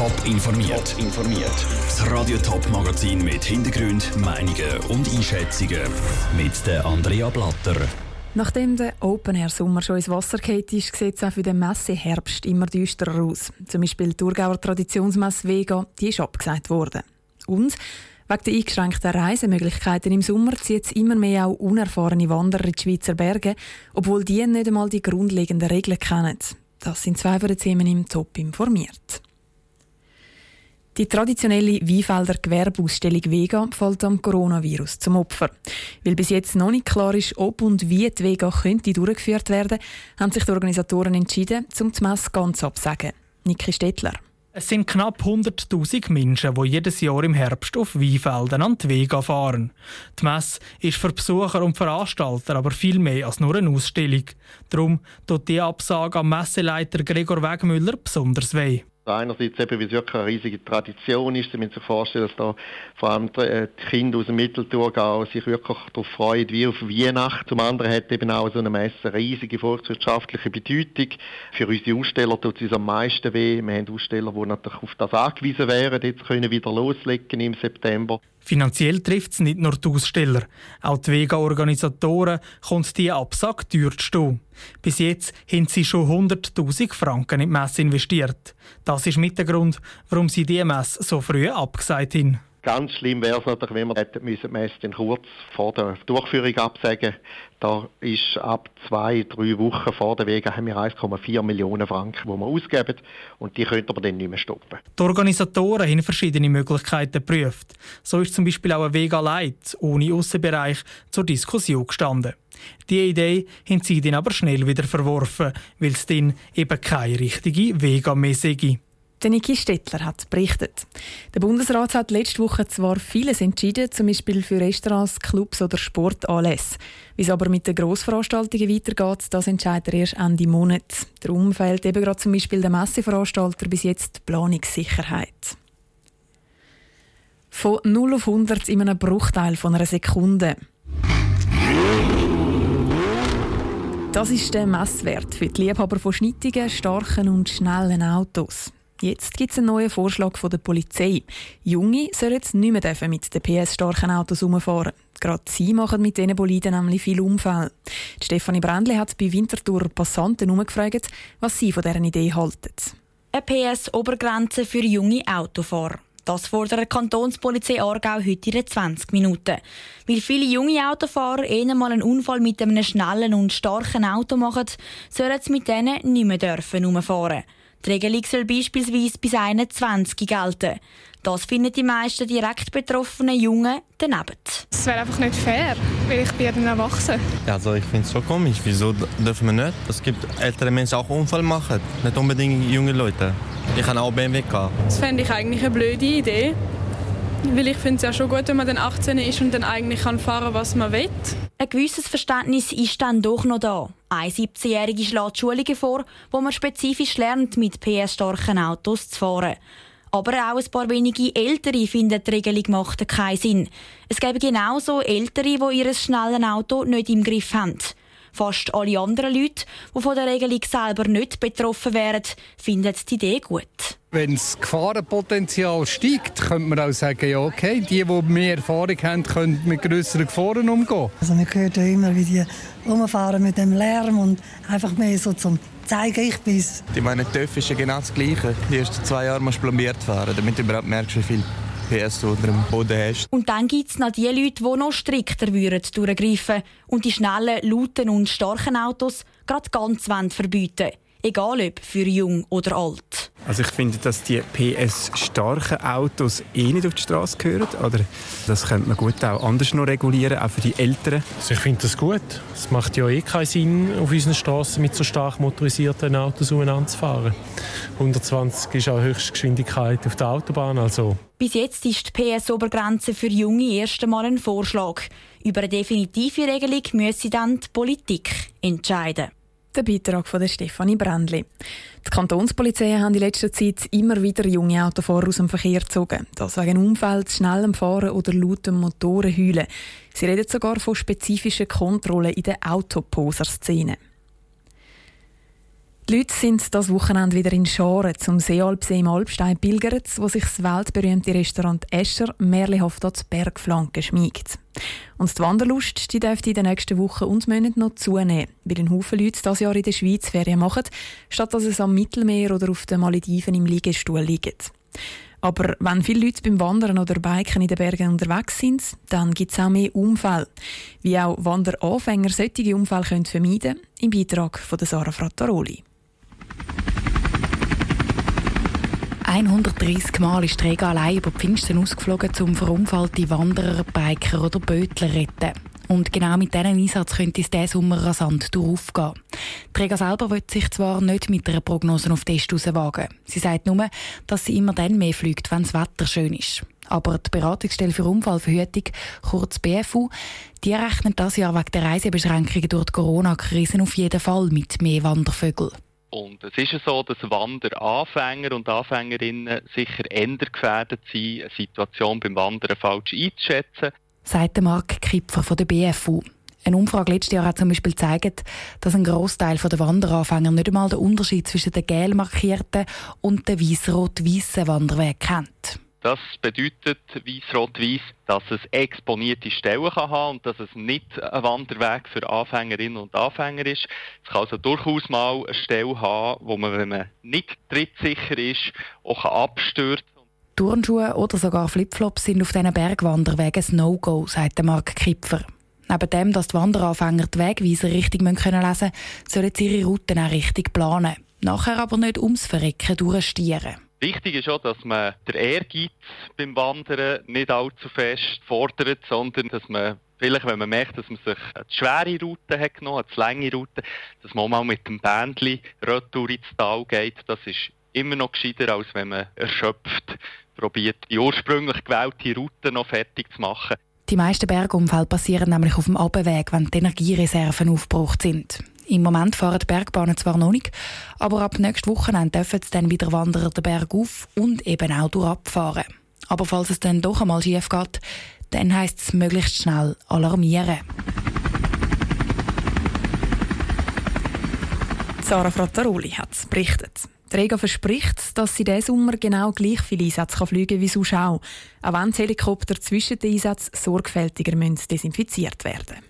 Top informiert. Top informiert. Das Radio Top Magazin mit Hintergrund, Meinungen und Einschätzungen mit der Andrea Blatter. Nachdem der Open Air Sommer schon ins Wasser geht ist, sieht es auch für den Messe Herbst immer düsterer aus. Zum Beispiel die Thurgauer Traditionsmesse Vega, die ist abgesagt worden. Und wegen der eingeschränkten Reisemöglichkeiten im Sommer zieht es immer mehr auch unerfahrene Wanderer in die Schweizer Berge, obwohl die nicht einmal die grundlegenden Regeln kennen. Das sind zwei von den Themen im Top informiert. Die traditionelle Weinfelder Gewerbeausstellung Vega fällt am Coronavirus zum Opfer. Weil bis jetzt noch nicht klar ist, ob und wie die Vega könnte durchgeführt werden, haben sich die Organisatoren entschieden, zum Messe ganz absagen. Niki Stettler. Es sind knapp 100.000 Menschen, die jedes Jahr im Herbst auf Weinfelden an die Vega fahren. Die Messe ist für Besucher und Veranstalter aber viel mehr als nur eine Ausstellung. Darum tut die Absage am Messeleiter Gregor Wegmüller besonders weh. Einerseits eben, weil es wirklich eine riesige Tradition ist. Sie müssen sich vorstellen, dass da vor allem äh, die Kinder aus dem Mittelthurgau sich wirklich darauf freuen, wie auf Weihnachten. Zum anderen hat eben auch so eine Messe eine riesige volkswirtschaftliche Bedeutung. Für unsere Aussteller tut es uns am meisten weh. Wir haben Aussteller, die natürlich auf das angewiesen wären, jetzt können wieder loslegen im September. Finanziell trifft es nicht nur die Aussteller. Auch die Vega-Organisatoren kommt die Absage teuer zu stehen. Bis jetzt haben sie schon 100.000 Franken in die Messe investiert. Das ist mit der Grund, warum sie die Messe so früh abgesagt haben. Ganz schlimm wäre es natürlich, wenn wir hätten müssen die Messe kurz vor der Durchführung absagen. Da ist ab zwei, drei Wochen vor der Wege haben wir 1,4 Millionen Franken, die wir ausgeben und die könnten wir dann nicht mehr stoppen. Die Organisatoren haben verschiedene Möglichkeiten geprüft. So ist zum Beispiel auch ein Vega Light ohne Aussenbereich zur Diskussion gestanden. Die Idee haben sie dann aber schnell wieder verworfen, weil es dann eben keine richtige Vega mehr sei. Der Niki Stettler hat berichtet. Der Bundesrat hat letzte Woche zwar vieles entschieden, zum Beispiel für Restaurants, Clubs oder Sportanlässe. Wie es aber mit den Grossveranstaltungen weitergeht, das entscheidet er erst Ende Monat. Darum fehlt eben gerade zum Beispiel der Messeveranstalter bis jetzt die Planungssicherheit. Von 0 auf 100 in einem Bruchteil von einer Sekunde. Das ist der Messwert für die Liebhaber von schnittigen, starken und schnellen Autos. Jetzt gibt es einen neuen Vorschlag von der Polizei. Junge sollen jetzt nicht mehr mit den PS-starken Autos herumfahren. Gerade sie machen mit diesen Boliden nämlich viel Unfälle. Stefanie Brändli hat bei Winterthur Passanten umgefragt, was sie von dieser Idee halten. Eine PS-Obergrenze für junge Autofahrer. Das fordert die Kantonspolizei Aargau heute in 20 Minuten. Weil viele junge Autofahrer eher mal einen Unfall mit einem schnellen und starken Auto machen, sollen sie mit denen nicht mehr dürfen umfahren dürfen. Die Regelung soll beispielsweise bis 21 gelten. Das finden die meisten direkt betroffenen Jungen daneben. Das wäre einfach nicht fair, weil ich bin ja dann erwachsen. Ja, also ich finde es schon komisch. Wieso dürfen wir nicht? Es gibt ältere Menschen auch Unfall machen, nicht unbedingt junge Leute. Ich kann auch BMW. Das fände ich eigentlich eine blöde Idee. Weil ich finde es ja schon gut, wenn man dann 18 ist und dann eigentlich kann fahren was man will. Ein gewisses Verständnis ist dann doch noch da. Ein 17-Jährige schlägt Schulungen vor, wo man spezifisch lernt, mit PS-starken Autos zu fahren. Aber auch ein paar wenige Ältere finden, die Regelung macht keinen Sinn. Es gäbe genauso Ältere, die ihr schnelles Auto nicht im Griff haben. Fast alle anderen Leute, die von der Regelung selber nicht betroffen wären, finden die Idee gut. Wenn das Gefahrenpotenzial steigt, könnte man auch sagen, ja okay, die, die mehr Erfahrung haben, können mit größeren Gefahren umgehen. Also man hört ja immer, wie die rumfahren mit dem Lärm und einfach mehr so zum zeigen, ich bin's. Ich meine, TÜV ist ja genau das Gleiche. Die ersten zwei Jahre musst du plombiert fahren, damit du überhaupt merkst, wie viel PS unter dem Boden hast. Und dann gibt es noch die Leute, die noch strikter würden durchgreifen und die schnellen, lauten und starken Autos gerade ganz verbieten egal ob für jung oder alt. Also ich finde, dass die PS-starken Autos eh nicht auf die Straße gehören. Oder das könnte man gut auch anders noch regulieren, auch für die Älteren. Also ich finde das gut. Es macht ja eh keinen Sinn, auf unseren Straßen mit so stark motorisierten Autos umeinander zu fahren. 120 ist auch Höchstgeschwindigkeit auf der Autobahn. Also. Bis jetzt ist die PS-Obergrenze für Junge erst einmal ein Vorschlag. Über eine definitive Regelung müsse dann die Politik entscheiden. Der Beitrag von der Stefanie Brändli. Die Kantonspolizei haben in letzter Zeit immer wieder junge Autofahrer aus dem Verkehr gezogen. Das wegen Unfällen, schnellem Fahren oder lautem Motorenheulen. Sie reden sogar von spezifischen Kontrollen in der Autoposer-Szene. Die Leute sind das Wochenende wieder in Scharen zum Seealpsee im Alpstein pilgert, wo sich das weltberühmte Restaurant Escher mehrlichhaft an die Bergflanke schmiegt. Und die Wanderlust die dürfte in den nächsten Wochen und Monaten noch zunehmen, weil ein Haufen Leute dieses Jahr in der Schweiz Ferien machen, statt dass es am Mittelmeer oder auf den Malediven im Liegestuhl liegt. Aber wenn viele Leute beim Wandern oder Biken in den Bergen unterwegs sind, dann gibt es auch mehr Unfälle. Wie auch Wanderanfänger solche Unfälle vermeiden können, im Beitrag von Sarah Frattaroli. 130 Mal ist Träger allein über Pfingsten ausgeflogen, um verunfallte Wanderer, Biker oder Bötler zu retten. Und genau mit diesem Einsatz könnte es diesen Sommer rasant durchaufgehen. Träger selber will sich zwar nicht mit einer Prognose auf Test wagen. Sie sagt nur, dass sie immer dann mehr fliegt, wenn das Wetter schön ist. Aber die Beratungsstelle für Unfallverhütung, kurz BFU, die rechnet das Jahr wegen der Reisebeschränkungen durch die Corona-Krise auf jeden Fall mit mehr Wandervögeln. Und es ist so, dass Wanderanfänger und Anfängerinnen sicher eher gefährdet sind, eine Situation beim Wandern falsch einzuschätzen. Sagt Marc Kipfer von der BFU. Eine Umfrage letztes Jahr hat zum Beispiel gezeigt, dass ein Großteil der Wanderanfänger nicht einmal den Unterschied zwischen den gel markierten und den weiß-rot-weißen Wanderweg kennt. Das bedeutet weiß-rot-weiß, dass es exponierte Stellen kann haben und dass es nicht ein Wanderweg für Anfängerinnen und Anfänger ist. Es kann also durchaus mal eine Stelle haben, wo man, wenn man nicht trittsicher ist, auch abstürzen kann. Turnschuhe oder sogar Flipflops sind auf diesen Bergwanderwegen ein No-Go, sagt Marc Kipfer. Neben dem, dass die Wanderanfänger die Wegweiser richtig lesen können, sollen sie ihre Routen auch richtig planen. Nachher aber nicht ums Verrecken durchstieren. Wichtig ist auch, dass man den Ehrgeiz beim Wandern nicht allzu fest fordert, sondern dass man vielleicht, wenn man merkt, dass man sich eine schwere Route hat genommen, eine lange Route, dass man mal mit dem Bändchen retour ins Tal geht. Das ist immer noch gescheiter, als wenn man erschöpft probiert, die ursprünglich gewählte Route noch fertig zu machen. Die meisten Bergunfälle passieren nämlich auf dem Abweg, wenn die Energiereserven aufgebraucht sind. Im Moment fahren die Bergbahnen zwar noch nicht, aber ab nächstes Wochenende dürfen sie dann wieder Wanderer den Berg auf und eben auch durchabfahren. Aber falls es dann doch einmal schief geht, dann heisst es möglichst schnell alarmieren. Sarah Frattaroli hat es berichtet. Rega verspricht, dass sie diesen Sommer genau gleich viele Einsätze fliegen kann wie sonst auch, auch wenn die Helikopter zwischen den Einsätzen sorgfältiger desinfiziert werden müssen.